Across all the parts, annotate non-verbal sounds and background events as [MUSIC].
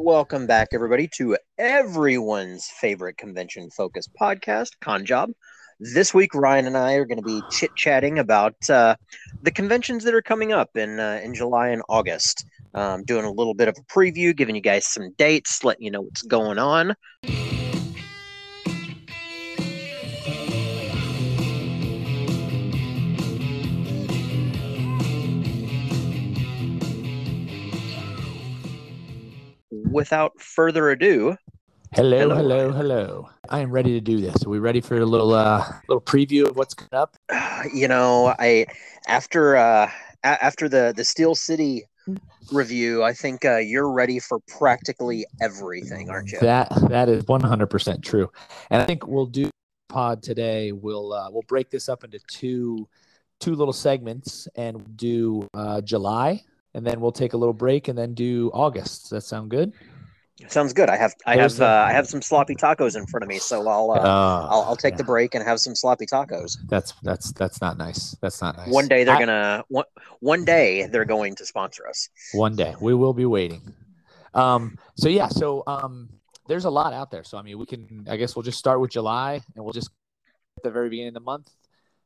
Welcome back, everybody, to everyone's favorite convention focused podcast, Con Job. This week, Ryan and I are going to be chit chatting about uh, the conventions that are coming up in uh, in July and August. Um, doing a little bit of a preview, giving you guys some dates, letting you know what's going on. Without further ado, Hello, Hello, hello, hello. I am ready to do this. Are we ready for a little uh little preview of what's coming up? [SIGHS] you know, I after uh, a- after the the Steel City review, I think uh, you're ready for practically everything, aren't you? That that is 100% true. And I think we'll do pod today. We'll uh, we'll break this up into two two little segments and do uh July and then we'll take a little break and then do August. Does that sound good? Sounds good. I have I There's have uh, I have some sloppy tacos in front of me, so I'll uh, Uh, I'll, I'll take yeah. the break and have some sloppy tacos. That's that's that's not nice. That's not nice. One day they're I- gonna one, one day they're going to sponsor us. one day we will be waiting um so yeah so um there's a lot out there so i mean we can i guess we'll just start with july and we'll just at the very beginning of the month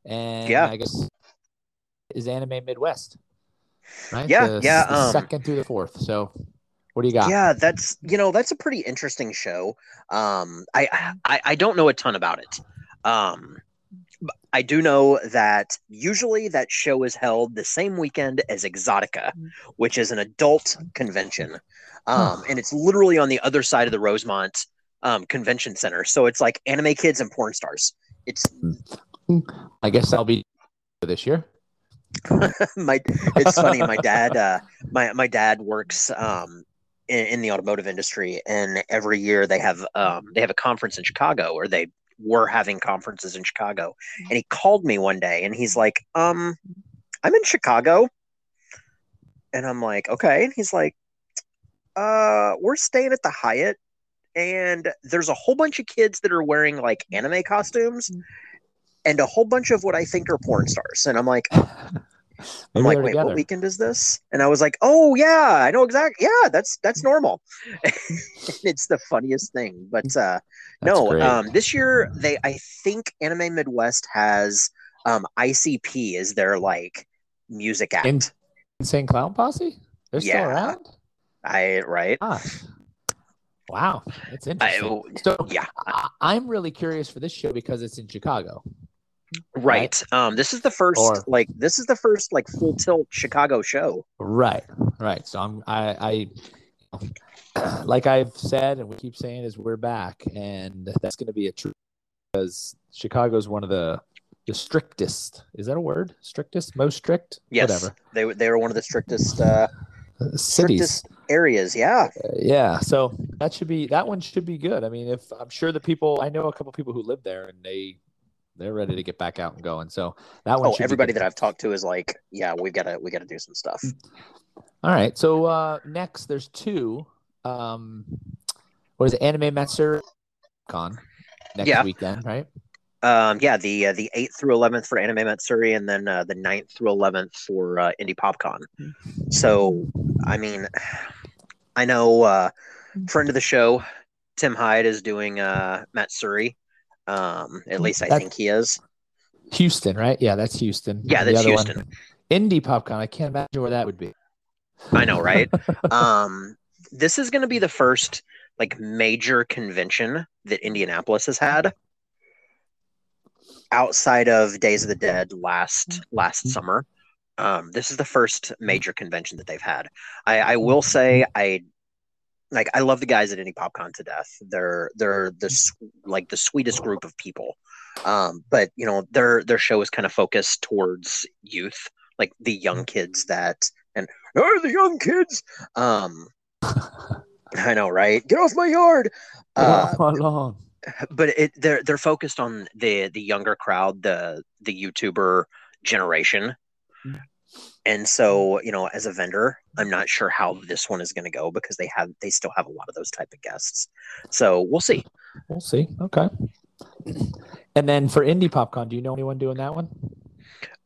and Yeah. i guess is anime midwest right Yeah, The- yeah, the um, second through the fourth so what do you got Yeah, that's you know that's a pretty interesting show. Um, I, I I don't know a ton about it. Um, I do know that usually that show is held the same weekend as Exxxotica, which is an adult convention, um, and it's literally on the other side of the Rosemont um, Convention Center. So it's like anime kids and porn stars. It's i guess i'll be this year [LAUGHS] my it's funny my dad [LAUGHS] uh my my dad works um in, in the automotive industry and every year they have um they have a conference in chicago or they were having conferences in chicago. And he called me one day and he's like um i'm in chicago. And i'm like okay. And he's like uh we're staying at the hyatt and there's a whole bunch of kids that are wearing like anime costumes and a whole bunch of what i think are porn stars. And i'm like I'm like, wait, together. what weekend is this? And I was like, oh yeah, I know exactly. Yeah, that's that's normal. [LAUGHS] it's the funniest thing. But uh, no, um, this year they, I think Anime Midwest has um, ICP is their like music act. In- insane clown posse they're still around I right. Gosh. wow that's I, interesting so yeah, I, i'm really curious for this show because it's in chicago right. Um, this is the first Or- like this is the first like full tilt Chicago show. Right, right. So I'm I I [CLEARS THROAT] like I've said and we keep saying is we're back and that's going to be a true because Chicago's one of the the strictest. Is that a word? Strictest, most strict, Yes, whatever. they were- they were one of the strictest uh, Uh, Cities. strictest areas. Yeah, Uh, yeah. So that should be that one should be good. I mean, if I'm sure the people I know a couple people who live there and they they're ready to get back out and going. So that one Oh, everybody that I've talked to is like, yeah, we've gotta we gotta do some stuff. All right. So uh next there's two. Um what is it? Anime Matsuri Con next Yeah. weekend, right? Um, yeah, the uh, the eighth through eleventh for Anime Matsuri, and then uh, the 9th through eleventh for uh, Indy PopCon. So, I mean, I know uh, friend of the show, Tim Hyde is doing uh, Matsuri. Um, at least I think he is. Houston, right? Yeah, that's Houston. Yeah, The that's other one- Houston. Indy PopCon. I can't imagine where that would be. I know, right? [LAUGHS] um, this is going to be the first like major convention that Indianapolis has had outside of Days of the Dead last last summer. Um, this is the first major convention that they've had. I, I will say I like I love the guys at Indy PopCon to death. They're they're the like the sweetest group of people. Um, but you know their their show is kind of focused towards youth, like the young kids that and oh the young kids. Um, [LAUGHS] I know, right? Get off my yard. Uh, long? [LAUGHS] but it they're they're focused on the the younger crowd, the the YouTuber generation. And so, you know, as a vendor, I'm not sure how this one is going to go because they have they still have a lot of those type of guests. So we'll see. We'll see. Okay. And then for Indy PopCon, do you know anyone doing that one?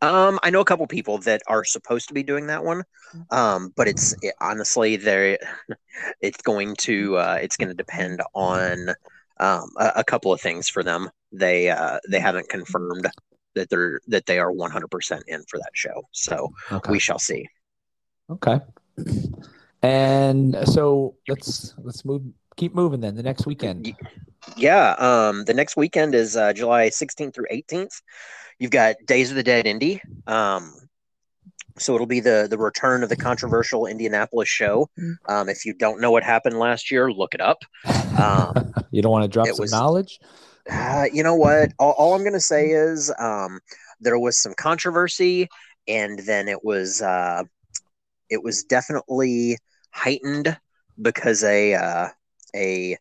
Um, I know a couple people that are supposed to be doing that one, um, but it's it, honestly they [LAUGHS] it's going to uh, it's going to depend on um, a, a, couple of things for them. They uh, they haven't confirmed that they're that they are 100% in for that show, so okay. we shall see. Okay. And so let's let's move keep moving then. The next weekend. Yeah, um, the next weekend is uh, July 16th through 18th. You've got Days of the Dead Indy. Um, so it'll be the the return of the controversial Indianapolis show. Mm. Um, if you don't know what happened last year, look it up. Um, [LAUGHS] you don't want to drop some was, knowledge. Uh, you know what? All, all I'm going to say is um, there was some controversy, and then it was uh, it was definitely heightened because a uh, a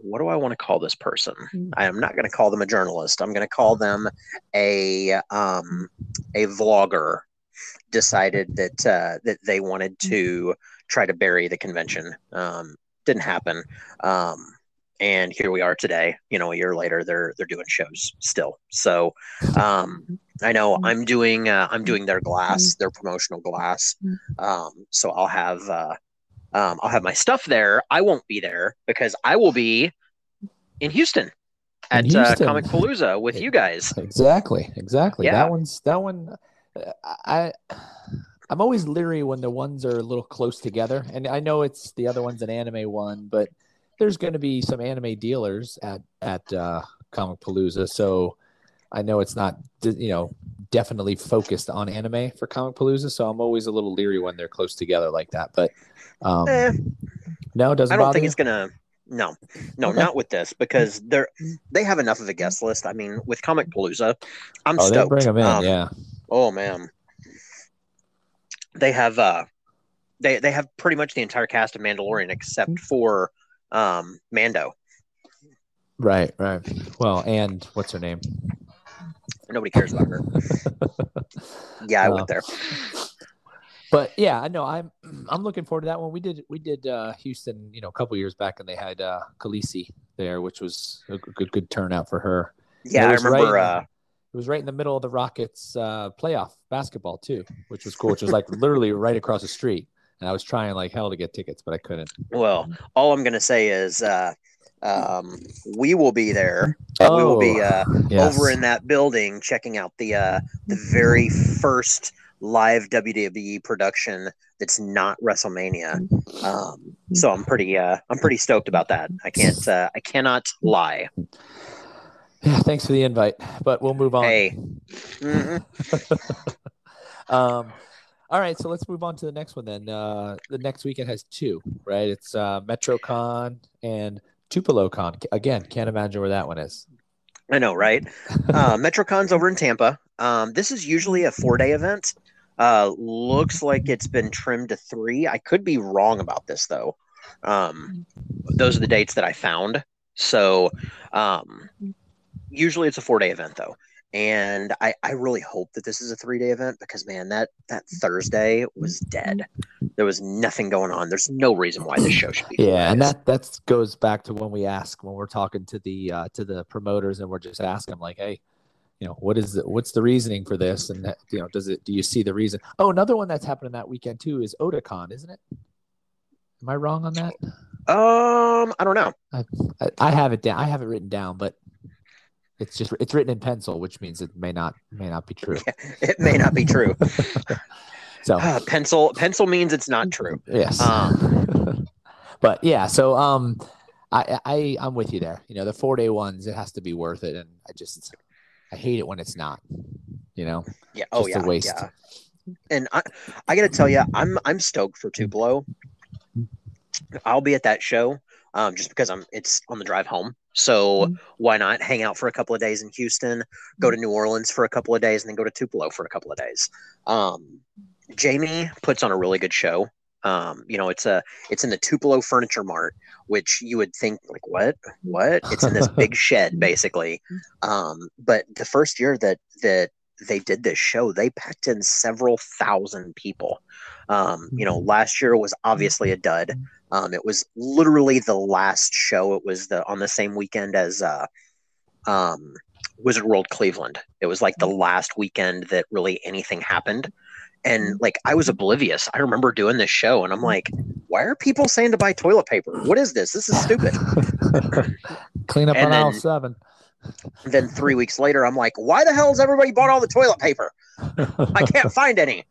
what do I want to call this person? Hmm. I am not going to call them a journalist. I'm going to call them a um, a vlogger. Decided that uh, that they wanted hmm. to try to bury the convention. Um, didn't happen. Um, and here we are today. You know, a year later, they're they're doing shows still. So um, I know hmm. I'm doing uh, I'm doing their glass, their promotional glass. Um, so I'll have uh, um, I'll have my stuff there. I won't be there because I will be in Houston at in uh, Houston. Uh, Comic Palooza with you guys. Exactly, exactly. Yeah. That one's that one. I I'm always leery when the ones are a little close together, and I know it's the other one's an anime one, but there's going to be some anime dealers at at uh, Comicpalooza, so I know it's not you know definitely focused on anime for Comicpalooza, so I'm always a little leery when they're close together like that. But um, eh, no, it doesn't. I don't think you? it's gonna. No, no, okay. not with this because they're they have enough of a guest list. I mean, with Comicpalooza, I'm oh, stoked. Bring them in, um, yeah. Oh man, they have uh, they they have pretty much the entire cast of Mandalorian except for um Mando. Right, right. Well, and what's her name? Nobody cares about her. [LAUGHS] yeah, I uh, went there but yeah, I know I'm I'm looking forward to that one. We did we did uh, Houston, you know, a couple years back, and they had uh, Khaleesi there, which was a good good turnout for her. Yeah, I remember. Right, uh, it was right in the middle of the Rockets uh, playoff basketball too, which was cool. Which was like literally right across the street, and I was trying like hell to get tickets, but I couldn't. Well, all I'm gonna say is. Uh, um, we will be there. Oh, we will be uh, yes. over in that building checking out the uh, the very first live WWE production that's not WrestleMania. Um, so I'm pretty uh, I'm pretty stoked about that. I can't uh, I cannot lie. Yeah, thanks for the invite, but we'll move on. Hey. [LAUGHS] Mm-hmm. [LAUGHS] um, all right, so let's move on to the next one then. Uh, the next weekend has two, right? It's uh, MetroCon and TupeloCon. Again, can't imagine where that one is. I know, right? [LAUGHS] Uh, MetroCon's over in Tampa. Um, this is usually a four day event. Uh, looks like it's been trimmed to three. I could be wrong about this though. Um, those are the dates that I found. So um, usually it's a four day event though. And I, I really hope that this is a three day event because man, that that Thursday was dead. There was nothing going on. There's no reason why this show should be. Yeah, and that that goes back to when we ask when we're talking to the uh, to the promoters and we're just asking them like, hey, you know what is the, what's the reasoning for this? And that, you know does it do you see the reason? Oh another one that's happening that weekend too is otakon isn't it? Am i wrong on that? Um i don't know. I, I have it down i have it written down but it's just it's written in pencil which means it may not may not be true yeah, [LAUGHS] it may not be true [LAUGHS] so uh, pencil pencil means it's not true yes um. [LAUGHS] but yeah so um I, I I'm with you there. You know, the four day ones, it has to be worth it. And I just I hate it when it's not. You know. Yeah. Oh Just yeah. waste. Yeah. And I, I got to tell you, I'm I'm stoked for Tupelo. I'll be at that show, um, just because I'm. It's on the drive home, so mm-hmm. why not hang out for a couple of days in Houston, go to New Orleans for a couple of days, and then go to Tupelo for a couple of days. Um, Jamie puts on a really good show. Um, you know, it's a it's in the Tupelo Furniture Mart, which you would think like what what it's in this [LAUGHS] big shed basically. Um, but the first year that that they did this show, they packed in several thousand people. Um, you know, last year was obviously a dud. Um, it was literally the last show. It was the on the same weekend as uh, um, Wizard World Cleveland. It was like the last weekend that really anything happened. And like I was oblivious. I remember doing this show and I'm like, why are people saying to buy toilet paper? What is this? This is stupid. [LAUGHS] Clean up And on aisle then- seven. then three weeks later, I'm like, why the hell has everybody bought all the toilet paper? I can't [LAUGHS] find any.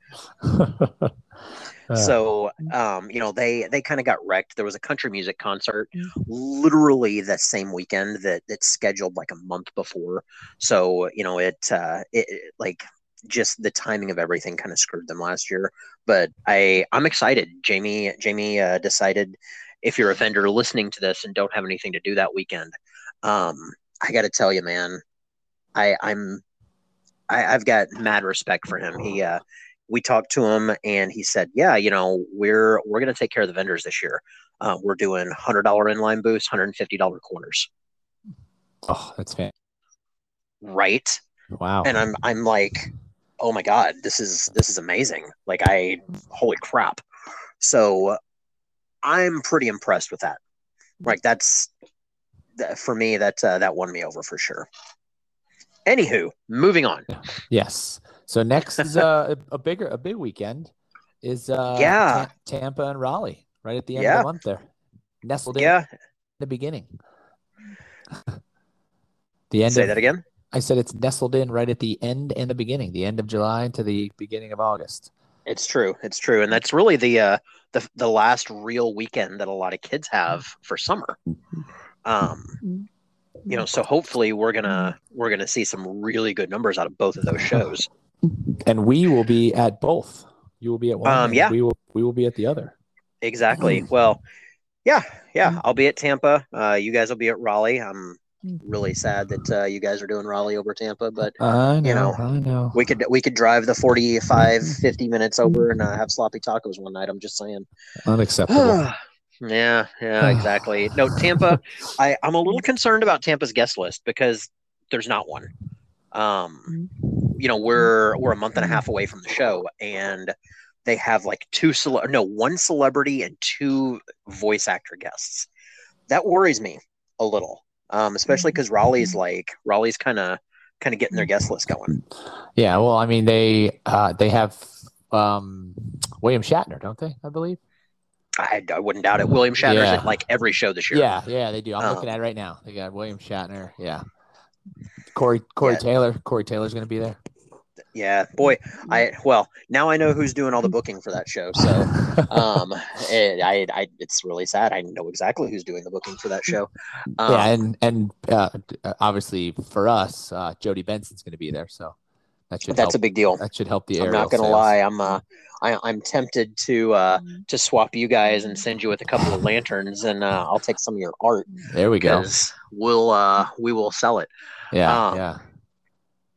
So um, you know they they kind of got wrecked there was a country music concert literally the same weekend that it's scheduled like a month before so you know it uh it, it- like just the timing of everything kind of screwed them last year but i i'm excited jamie jamie uh, decided if you're a vendor listening to this and don't have anything to do that weekend um i gotta tell you man i i'm I, I've got mad respect for him. He uh we talked to him and he said, "Yeah, you know, we're we're going to take care of the vendors this year. Uh, we're doing hundred dollar inline booths, hundred and fifty dollar corners, oh, that's fan- right?" wow. And I'm I'm like, "Oh my god, this is this is amazing! Like, I holy crap!" So I'm pretty impressed with that. Like, that's that, for me. That uh, that won me over for sure. Anywho, moving on. Yes. So next is uh, [LAUGHS] a, bigger, a big weekend is uh, Yeah. Ta- Tampa and Raleigh right at the end of the month there, nestled in Yeah, the beginning. [LAUGHS] the end. say of, that again. I said it's nestled in right at the end and the beginning, the end of July to the beginning of August. It's true. It's true, and that's really the uh, the the last real weekend that a lot of kids have for summer. Um, you know, so hopefully we're gonna we're gonna see some really good numbers out of both of those shows. And we will be at both. You will be at one. Um, yeah. We will. We will be at the other. Exactly. Well, yeah, yeah. I'll be at Tampa. Uh, you guys will be at Raleigh. I'm really sad that uh, you guys are doing Raleigh over Tampa, but I know. You know, I know. we could we could drive the 45, 50 minutes over and uh, have sloppy tacos one night. I'm just saying. Unacceptable. [SIGHS] yeah, yeah, [SIGHS] exactly. No, Tampa. I I'm a little concerned about Tampa's guest list because there's not one. Um, you know, we're we're a month and a half away from the show, and they have like two cele- no one celebrity and two voice actor guests. That worries me a little, um, especially because Raleigh's like Raleigh's kind of kind of getting their guest list going. Yeah. Well, I mean, they uh, they have um, William Shatner, don't they? I believe. I, I wouldn't doubt it. William Shatner's Yeah. at like every show this year. Yeah, yeah, they do. I'm Um, looking at it right now. They got William Shatner. Yeah. Corey Corey Yeah. Taylor. Corey Taylor's going to be there. Yeah, boy, I well now I know who's doing all the booking for that show. So [LAUGHS] um, it, I, I it's really sad. I know exactly who's doing the booking for that show. Um, yeah, and and uh, obviously for us, uh, Jodi Benson's going to be there, so that should that's help. a big deal. that should help the. Air. I'm not gonna sales. lie. I'm uh, I, I'm tempted to uh to swap you guys and send you with a couple of lanterns, and uh, I'll take some of your art There we go. we'll uh we will sell it. Yeah, um, yeah.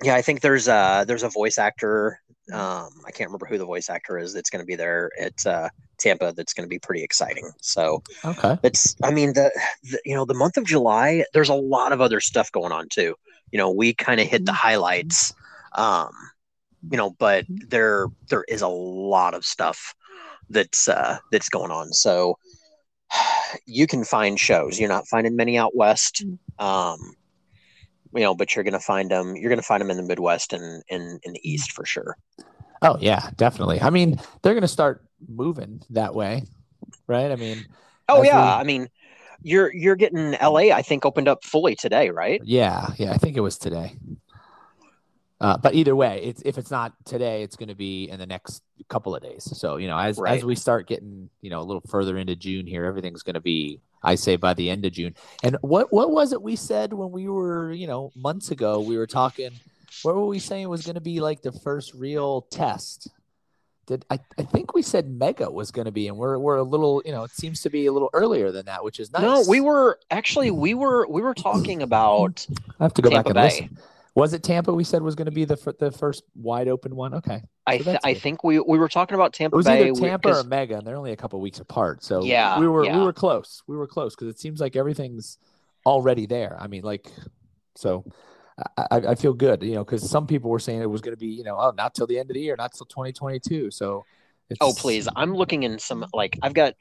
Yeah, I think there's uh there's a voice actor. Um, I can't remember who the voice actor is that's going to be there at uh, Tampa. That's going to be pretty exciting. So Okay. it's I mean the, the you know the month of July. There's a lot of other stuff going on too. You know, we kind of hit the highlights. Um, you know, but there there is a lot of stuff that's uh, that's going on. So [SIGHS] you can find shows. You're not finding many out west. Um, you know, but you're gonna find them. You're gonna find them in the Midwest and in in the East for sure. Oh yeah, definitely. I mean, they're going to start moving that way, right? I mean, Oh yeah, we- I mean, you're you're getting LA. I think opened up fully today, right? yeah, yeah. I think it was today. Uh, but either way, it's if it's not today, it's going to be in the next couple of days. So you know, as Right. as we start getting you know a little further into June here, everything's going to be, I say, by the end of June. And what what was it we said when we were you know months ago? We were talking. What were we saying was going to be like the first real test? Did I, I think we said Mega was going to be, and we're we're a little you know it seems to be a little earlier than that, which is nice. No, we were actually we were we were talking about I have to go Tampa back and Bay. listen. Was it Tampa? We said was going to be the fir- the first wide open one. Okay, I th- I think we we were talking about Tampa it was Bay. either we- Tampa or 'cause- Mega, and they're only a couple weeks apart. So Yeah, we were yeah. we were close. We were close because it seems like everything's already there. I mean, like, so I, I feel good, you know, because some people were saying it was going to be, you know, oh, not till the end of the year, not till 2022. So, it's, oh please, I'm looking in some like I've got.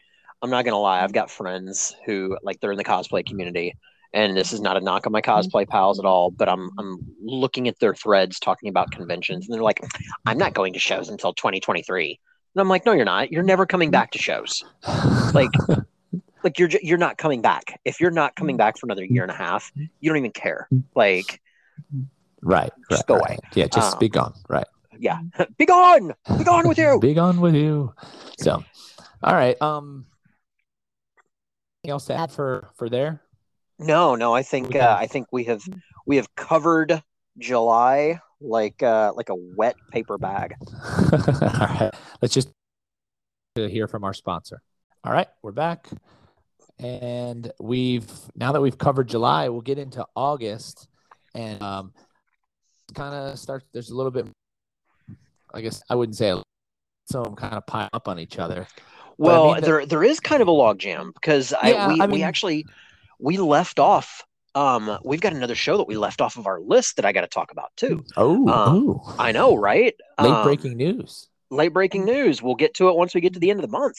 I'm not gonna lie, I've got friends who like they're in the cosplay community, and this is not a knock on my cosplay pals at all, but I'm I'm looking at their threads talking about conventions, and they're like, "I'm not going to shows until 2023," and I'm like, "No, you're not. You're never coming back to shows. Like, [LAUGHS] like you're you're not coming back. If you're not coming back for another year and a half, you don't even care. Like, right, just right, go right. away. Yeah, just Um, be gone. Right. yeah, [LAUGHS] be gone, be gone with you." [LAUGHS] Be gone with you. So, all right. Um, anything else to add for for there? No, no, I think uh, I think we have we have covered July like uh, like a wet paper bag. [LAUGHS] All right. Let's just hear from our sponsor. All right, we're back. And we've now that we've covered July, we'll get into August and um kind of start there's a little bit I guess I wouldn't say some kind of pile up on each other. But I Well, mean, the- there there is kind of a logjam because I, we I we actually we left off. Um, we've got another show that we left off of our list that I got to talk about too. Oh, Um, oh. I know, right? late Um, breaking news. late breaking news. We'll get to it once we get to the end of the month.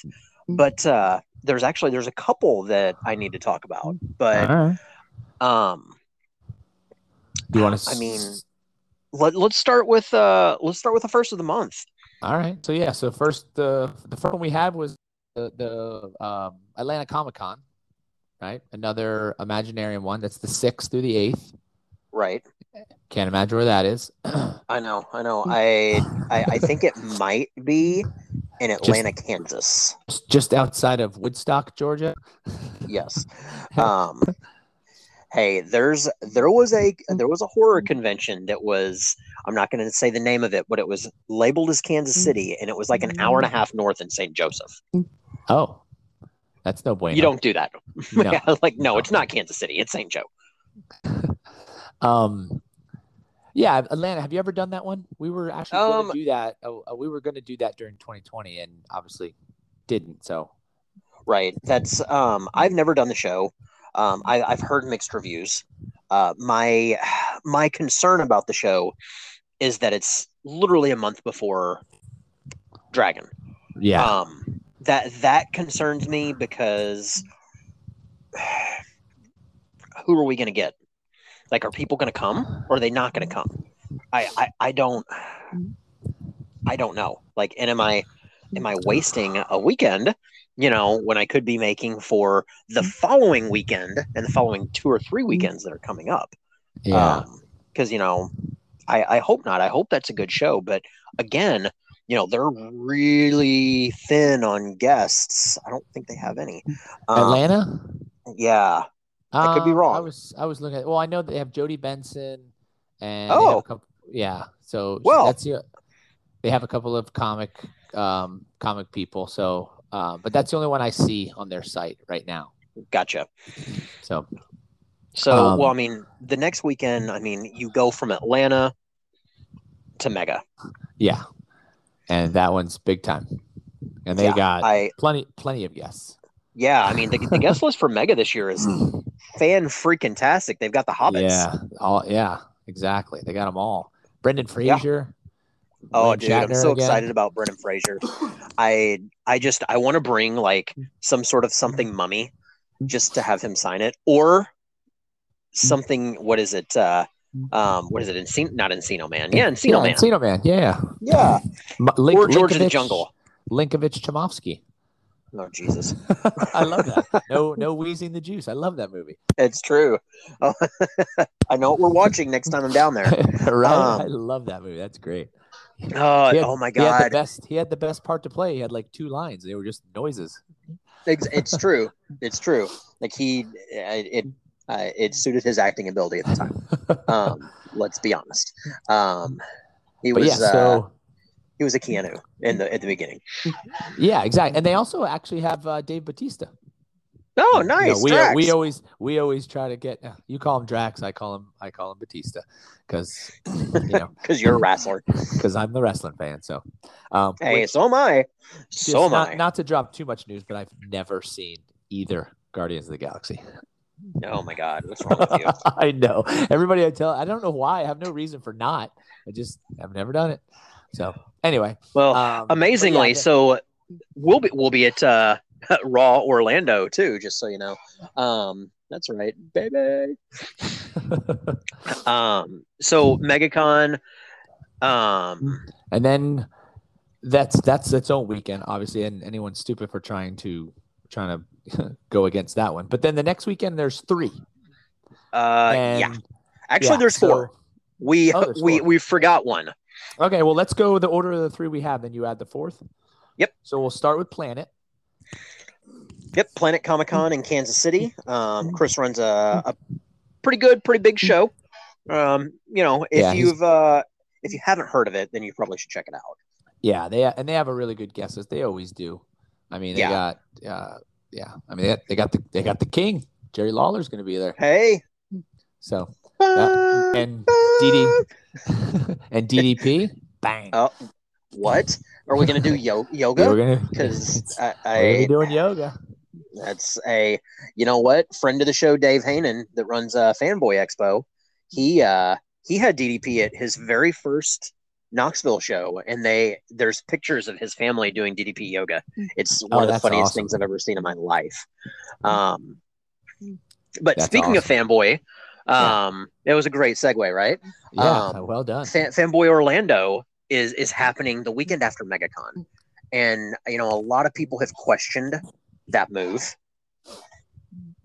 But uh, there's actually there's a couple that I need to talk about. But right. um, Do you want to I mean, let, let's start with uh let's start with the first of the month. All right. So yeah. So first, the the first one we had was the the um, Atlanta Comic Con, right? Another Imaginarium one. That's the sixth through the eighth. Right. Can't imagine where that is. [CLEARS THROAT] I know. I know. I I, I think it might be in Atlanta, Kansas. Just outside of Woodstock, Georgia. Yes. Um, hey, there's there was a there was a horror convention that was I'm not going to say the name of it, but it was labeled as Kansas City, and it was like an hour and a half north in St. Joseph. Oh, that's no bueno. You don't do that. No. [LAUGHS] Like no, it's not Kansas City. It's St. Joe. [LAUGHS] Um, yeah, Atlanta. Have you ever done that one? We were actually going Um, to do that. Uh, we were going to do that during 2020, and obviously didn't. So Right. That's um I've never done the show. Um I, I've heard mixed reviews. Uh my [SIGHS] my concern about the show is that it's literally a month before Dragon. yeah, Um that that concerns me because [SIGHS] who are we gonna get? Like are people gonna come or are they not gonna come? I, I, I don't I don't know. Like and am I am I wasting a weekend, you know, when I could be making for the mm-hmm. following weekend and the following two or three mm-hmm. weekends that are coming up? yeah. Um, because you know, I, I hope not. I hope that's a good show. But again, you know, they're really thin on guests. I don't think they have any. Um, Atlanta. yeah. I could be I wrong. was I was looking at. Well, I know they have Jodi Benson, and they have Oh. a couple, yeah. So Well- that's the, they have a couple of comic um comic people. So, uh, but that's the only one I see on their site right now. Gotcha. So So, Um, well, I mean, the next weekend, I mean, you go from Atlanta to Mega. yeah, and that one's big time, and they Yeah, got I, plenty plenty of guests. yeah, I mean, the, the guest list for Mega this year is [CLEARS THROAT] fan freaking tastic. They've got the Hobbits. Yeah, all yeah, exactly. They got them all. Brendan Yeah. Fraser. Oh, William dude, I'm so again. excited about Brendan Fraser. I, I just, I want to bring like some sort of something mummy, just to have him sign it, or something. What is it? Uh, um, what is it? Encino, not Encino Man. Yeah, Encino yeah, Man. Encino Man. Yeah, Yeah, M- Link, or George of the Jungle. Linkavitch Chumofsky. Oh Jesus, [LAUGHS] I love that. No, no wheezing the juice. I love that movie. it's true. Oh, [LAUGHS] I know what we're watching next time I'm down there. [LAUGHS] right? Um, I love that movie. That's great. Oh, He had- oh my god! He had the best. He had the best part to play. He had like two lines. They were just noises. it's, it's true. It's true. Like he, uh, it, uh, it suited his acting ability at the time. [LAUGHS] Um, let's be honest. Um, he But was. yeah, uh, he was a Keanu in the at the beginning. yeah, exactly. And they also actually have uh, Dave Batista. Oh, You know, nice. we we always we always try to get you call him Drax. I call him I call him Batista because you know [LAUGHS] because you're a wrestler. [LAUGHS] because I'm the wrestling fan. So um, Hey, which- so am I. So am not, I. not to drop too much news, but I've never seen either Guardians of the Galaxy. Oh my God, what's wrong with you? [LAUGHS] I know. Everybody I tell, I don't know why. I have no reason for not. I just have never done it. So anyway, Well, um, amazingly, yeah, so we'll be we'll be at uh, [LAUGHS] Raw Orlando too. Just so you know, um, That's right, baby. [LAUGHS] um, so MegaCon, um, and then that's that's its own weekend, obviously, and anyone's stupid for trying to trying to [LAUGHS] go against that one. But then the next weekend, there's three. Uh, And- yeah. Actually, yeah, there's so- four. We Oh, there's we four. we forgot one. Okay, well, let's go the order of the three we have. Then you add the fourth. Yep. So we'll start with Planet. Yep, Planet Comic Con in Kansas City. Um, Chris runs a, a pretty good, pretty big show. Um, you know, if Yeah, you've uh, if you haven't heard of it, then you probably should check it out. Yeah, they and they have a really good guest list. They always do. I mean, they Yeah. got uh, yeah. I mean, they got, they got the they got the king. Jerry Lawler's going to be there. Hey, So and DD [LAUGHS] and DDP, bang. Oh, what are we gonna do? Yo- [LAUGHS] we're yoga? Because I, gonna I doing [LAUGHS] yoga. that's a you know what friend of the show, Dave Haanen, that runs uh, Fanboy Expo. He uh he had DDP at his very first Knoxville show, and they there's pictures of his family doing DDP yoga. It's one Oh, of the funniest awesome. things I've ever seen in my life. Um, but That's speaking of fanboy, Yeah. um, it was a great segue, right? Yeah, Um, well done. Fan, Fanboy Orlando is is happening the weekend after MegaCon, and you know a lot of people have questioned that move,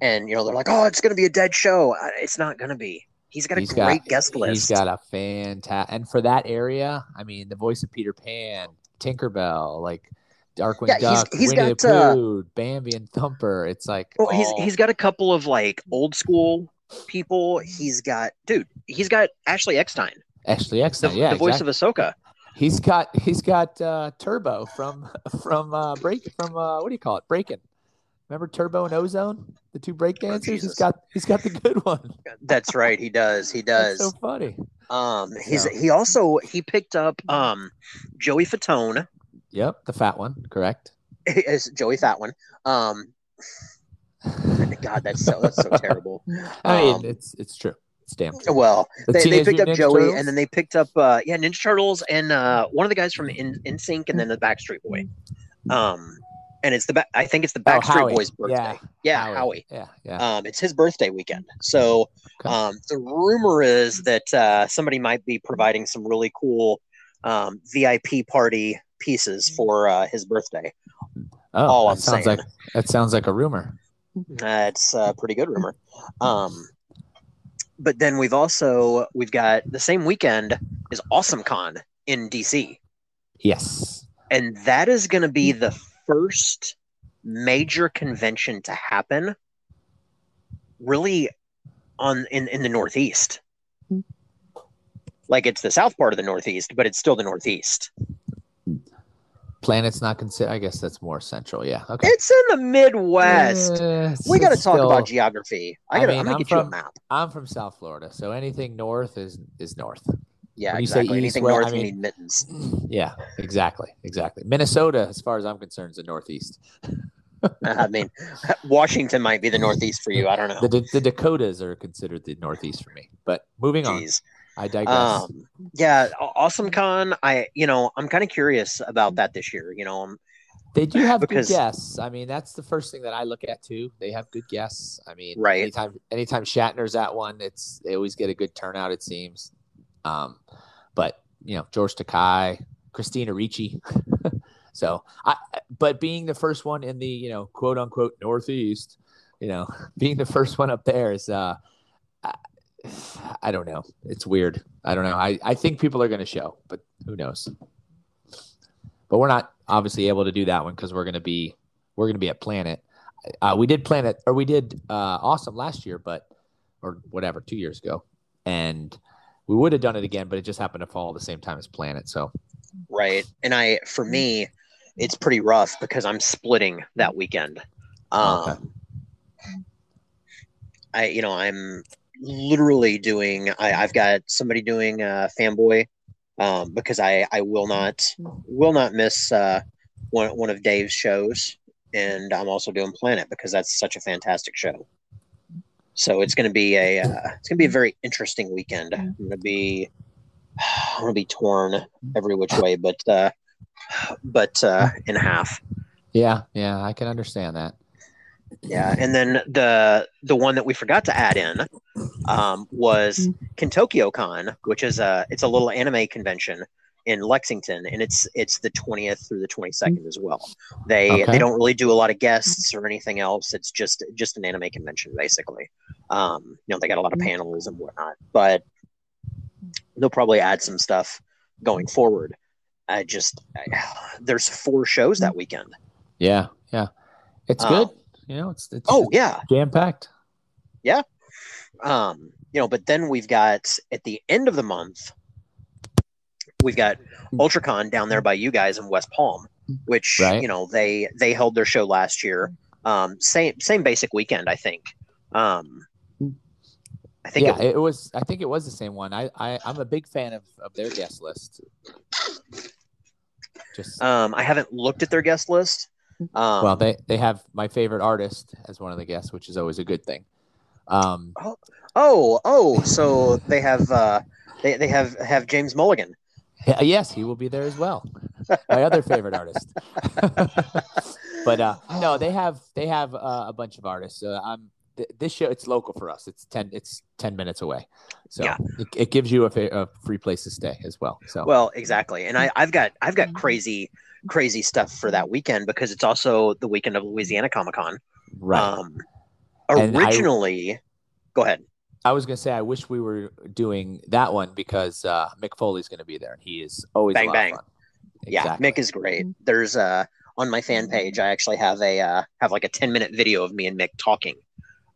and you know they're like, "Oh, it's going to be a dead show." Uh, It's not going to be. He's got a He's great got- guest list. He's got a fantastic, and for that area, I mean, the voice of Peter Pan, Tinkerbell, like Darkwing Yeah, Duck, he's Winnie got, the uh, Pooh, Bambi, and Thumper. It's like well, he's he's got a couple of like old school people. He's got dude. He's got Ashley Eckstein, Ashley the, Eckstein. yeah, the voice exactly. of Ahsoka. He's got he's got uh, Turbo from [LAUGHS] from uh, break from uh, what do you call it? Breaking. Remember Turbo and Ozone, the two break dancers. he's Jesus. got he's got the good one. That's right. He does. He [LAUGHS] That's does. so funny. Um, he's So- he also he picked up um Joey Fatone. Yep, the fat one, correct. [LAUGHS] is Joey Fat one. Um, God, that's so that's so terrible. [LAUGHS] I mean, Um, it's it's true. It's damn true. Well, The they, they picked up Ninja Joey, Turtles? and then they picked up uh, yeah Ninja Turtles and uh, one of the guys from NSYNC, and then the Backstreet Boy. Um, and it's the ba- I think it's the Oh, Backstreet Howie. Boy's birthday. Yeah, Yeah, Howie. Yeah, yeah. Um, it's his birthday weekend. So Okay. um, the rumor is that uh, somebody might be providing some really cool um, VIP party pieces for uh, his birthday. oh, all that I'm sounds saying. like that sounds like a rumor. That's a pretty good rumor. Um, but then we've also we've got the same weekend is Awesome Con in DC, Yes. and that is going to be the first major convention to happen, really, on in in the Northeast. Like it's the south part of the Northeast, but it's still the Northeast. Planet's not considered. I guess that's more central. Yeah. Okay. It's in the Midwest. It's- we got to talk still- about geography. I I gotta, mean, I'm gonna I'm get you a from- map. I'm from South Florida, so anything north is is north. Yeah, when you say exactly. east, Anything north, I you need mittens. [CLEARS THROAT] Yeah, exactly, exactly. Minnesota, as far as I'm concerned, is the northeast. I mean, [LAUGHS] Washington might be the Northeast for you. I don't [LAUGHS] know. The, the Dakotas are considered the northeast for me. But moving on, I digress. Um, yeah, Awesome Con. I, you know, I'm kind of curious about that this year. You know, um, they do have because- good guests. I mean, that's the first thing that I look at too. They have good guests. I mean, Right. Anytime, anytime Shatner's at one, it's they always get a good turnout. It seems. Um, but you know, George Takei, Christina Ricci. [LAUGHS] so, I but being the first one in the you know quote unquote northeast, you know, [LAUGHS] being the first one up there is uh. I, I don't know. It's weird. I don't know. I, I think people are going to show, but who knows? But we're not obviously able to do that one because we're going to be we're going to be at Planet. Uh, we did Planet or we did uh, Awesome last year, but or whatever two years ago, and we would have done it again, but it just happened to fall at the same time as Planet. So right? And I, for me, it's pretty rough because I'm splitting that weekend. Um, Okay. I, you know, I'm literally doing. I, I've got somebody doing uh, fanboy um, because I, I will not, will not miss uh, one one of Dave's shows, and I'm also doing Planet because that's such a fantastic show. So it's going to be a, uh, it's going to be a very interesting weekend. I'm going to be, I'm going to be torn every which way, but, uh, but uh, in half. yeah, yeah, I can understand that. Yeah, and then the the one that we forgot to add in um, was Kintokyo Con, which is a it's a little anime convention in Lexington, and it's it's the twentieth through the twenty second as well. They Okay. they don't really do a lot of guests or anything else. It's just just an anime convention basically. Um, you know, they got a lot of panels and whatnot, but they'll probably add some stuff going forward. I just there's four shows that weekend. Yeah, yeah. It's Um, good. You know, it's it's Oh yeah, jam packed. Yeah, um you know but then we've got at the end of the month we've got ultracon down there by you guys in west palm which Right. you know they they held their show last year um same same basic weekend i think um i think Yeah, it, it, was. I think it was the same one. I, I I'm a big fan of, of their guest list. Just um i haven't looked at their guest list um well, they they have my favorite artist as one of the guests, which is always a good thing. Um, oh oh so they have uh they, they have have james mulligan [LAUGHS] yes, he will be there as well. My other favorite artist. [LAUGHS] but uh, no, they have they have uh, a bunch of artists. Uh, I'm th- this show. It's local for us. It's ten. It's ten minutes away. So Yeah. it, it gives you a, fa- a free place to stay as well. So Well, exactly. And I, I've got I've got crazy crazy stuff for that weekend because it's also the weekend of Louisiana Comic Con. right. Um, And I- originally, go ahead. I was gonna say I wish we were doing that one because uh, Mick Foley's gonna be there and he is always Bang, a lot bang. of fun. Yeah, Mick is great. There's uh on my fan page, I actually have a uh, have like a ten minute video of me and Mick talking.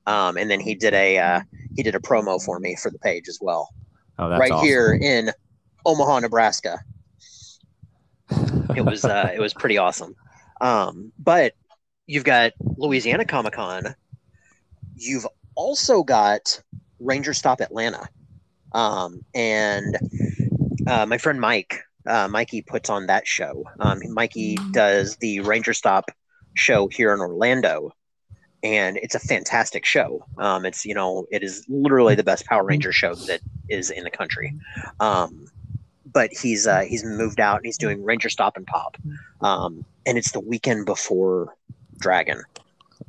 Um, and then he did a uh, he did a promo for me for the page as well, Oh, that's right awesome. here in Omaha, Nebraska. It was uh, [LAUGHS] it was pretty awesome. Um, but you've got Louisiana Comic Con. You've also got Ranger Stop Atlanta, um, and uh, my friend Mike, uh, Mikey puts on that show. Um, Mikey does the Ranger Stop show here in Orlando, and it's a fantastic show. Um, it's you know it is literally the best Power Ranger show that is in the country. Um, but he's uh, he's moved out and he's doing Ranger Stop and Pop, um, and it's the weekend before Dragon.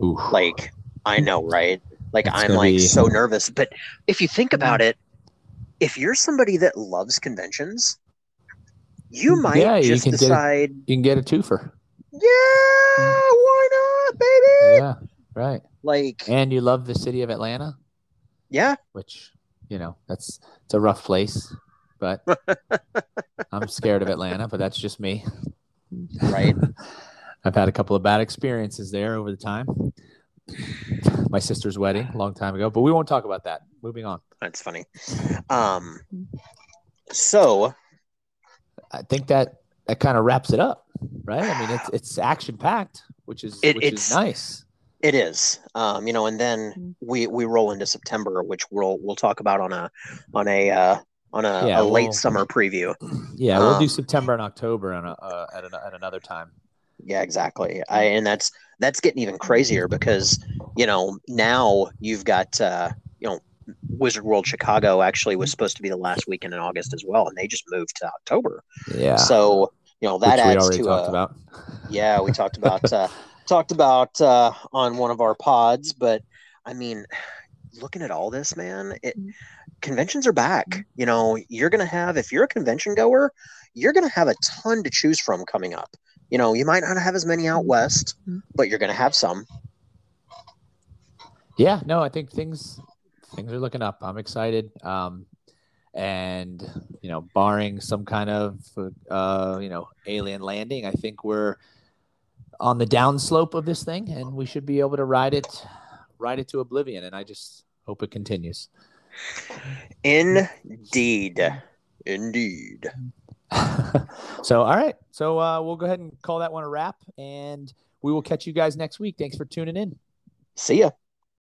Ooh. Like I know, right? Like It's I'm like be- so nervous. But if you think about mm. it, if you're somebody that loves conventions, you mm. might Yeah, you just can get it- decide, you can get a twofer. yeah, mm. why not, baby? Yeah, right. Like, And you love the city of Atlanta, yeah, which you know that's it's a rough place, but [LAUGHS] I'm scared of Atlanta. But that's just me. right. [LAUGHS] I've had a couple of bad experiences there over the time. My sister's wedding a long time ago, but we won't talk about that. Moving on. That's funny. Um, so I think that that kind of wraps it up, right? I mean, it's it's action packed, which is It- which it's- is nice. It is, um, you know, and then we we roll into September, which we'll we'll talk about on a on a uh, on a, Yeah, a late we'll- summer preview. Yeah, we'll do Um, September and October on a, uh, at, an, at another time. Yeah, exactly. I and that's that's getting even crazier because you know now you've got uh, you know Wizard World Chicago actually was supposed to be the last weekend in August as well, and they just moved to October. Yeah, So you know that which adds already to talked a, about. Yeah, we talked [LAUGHS] about uh, talked about uh, on one of our pods, but I mean, looking at all this, man, it, conventions are back. You know, you're gonna have if you're a convention goer, you're gonna have a ton to choose from coming up. You know, you might not have as many out west, but you're gonna have some. Yeah, no, I think things things are looking up. I'm excited. Um, and you know, barring some kind of uh, you know alien landing, I think we're on the downslope of this thing, and we should be able to ride it ride it to oblivion. And I just hope it continues. Indeed, indeed. [LAUGHS] so, all right. So uh, we'll go ahead and call that one a wrap, and we will catch you guys next week. Thanks for tuning in. See ya.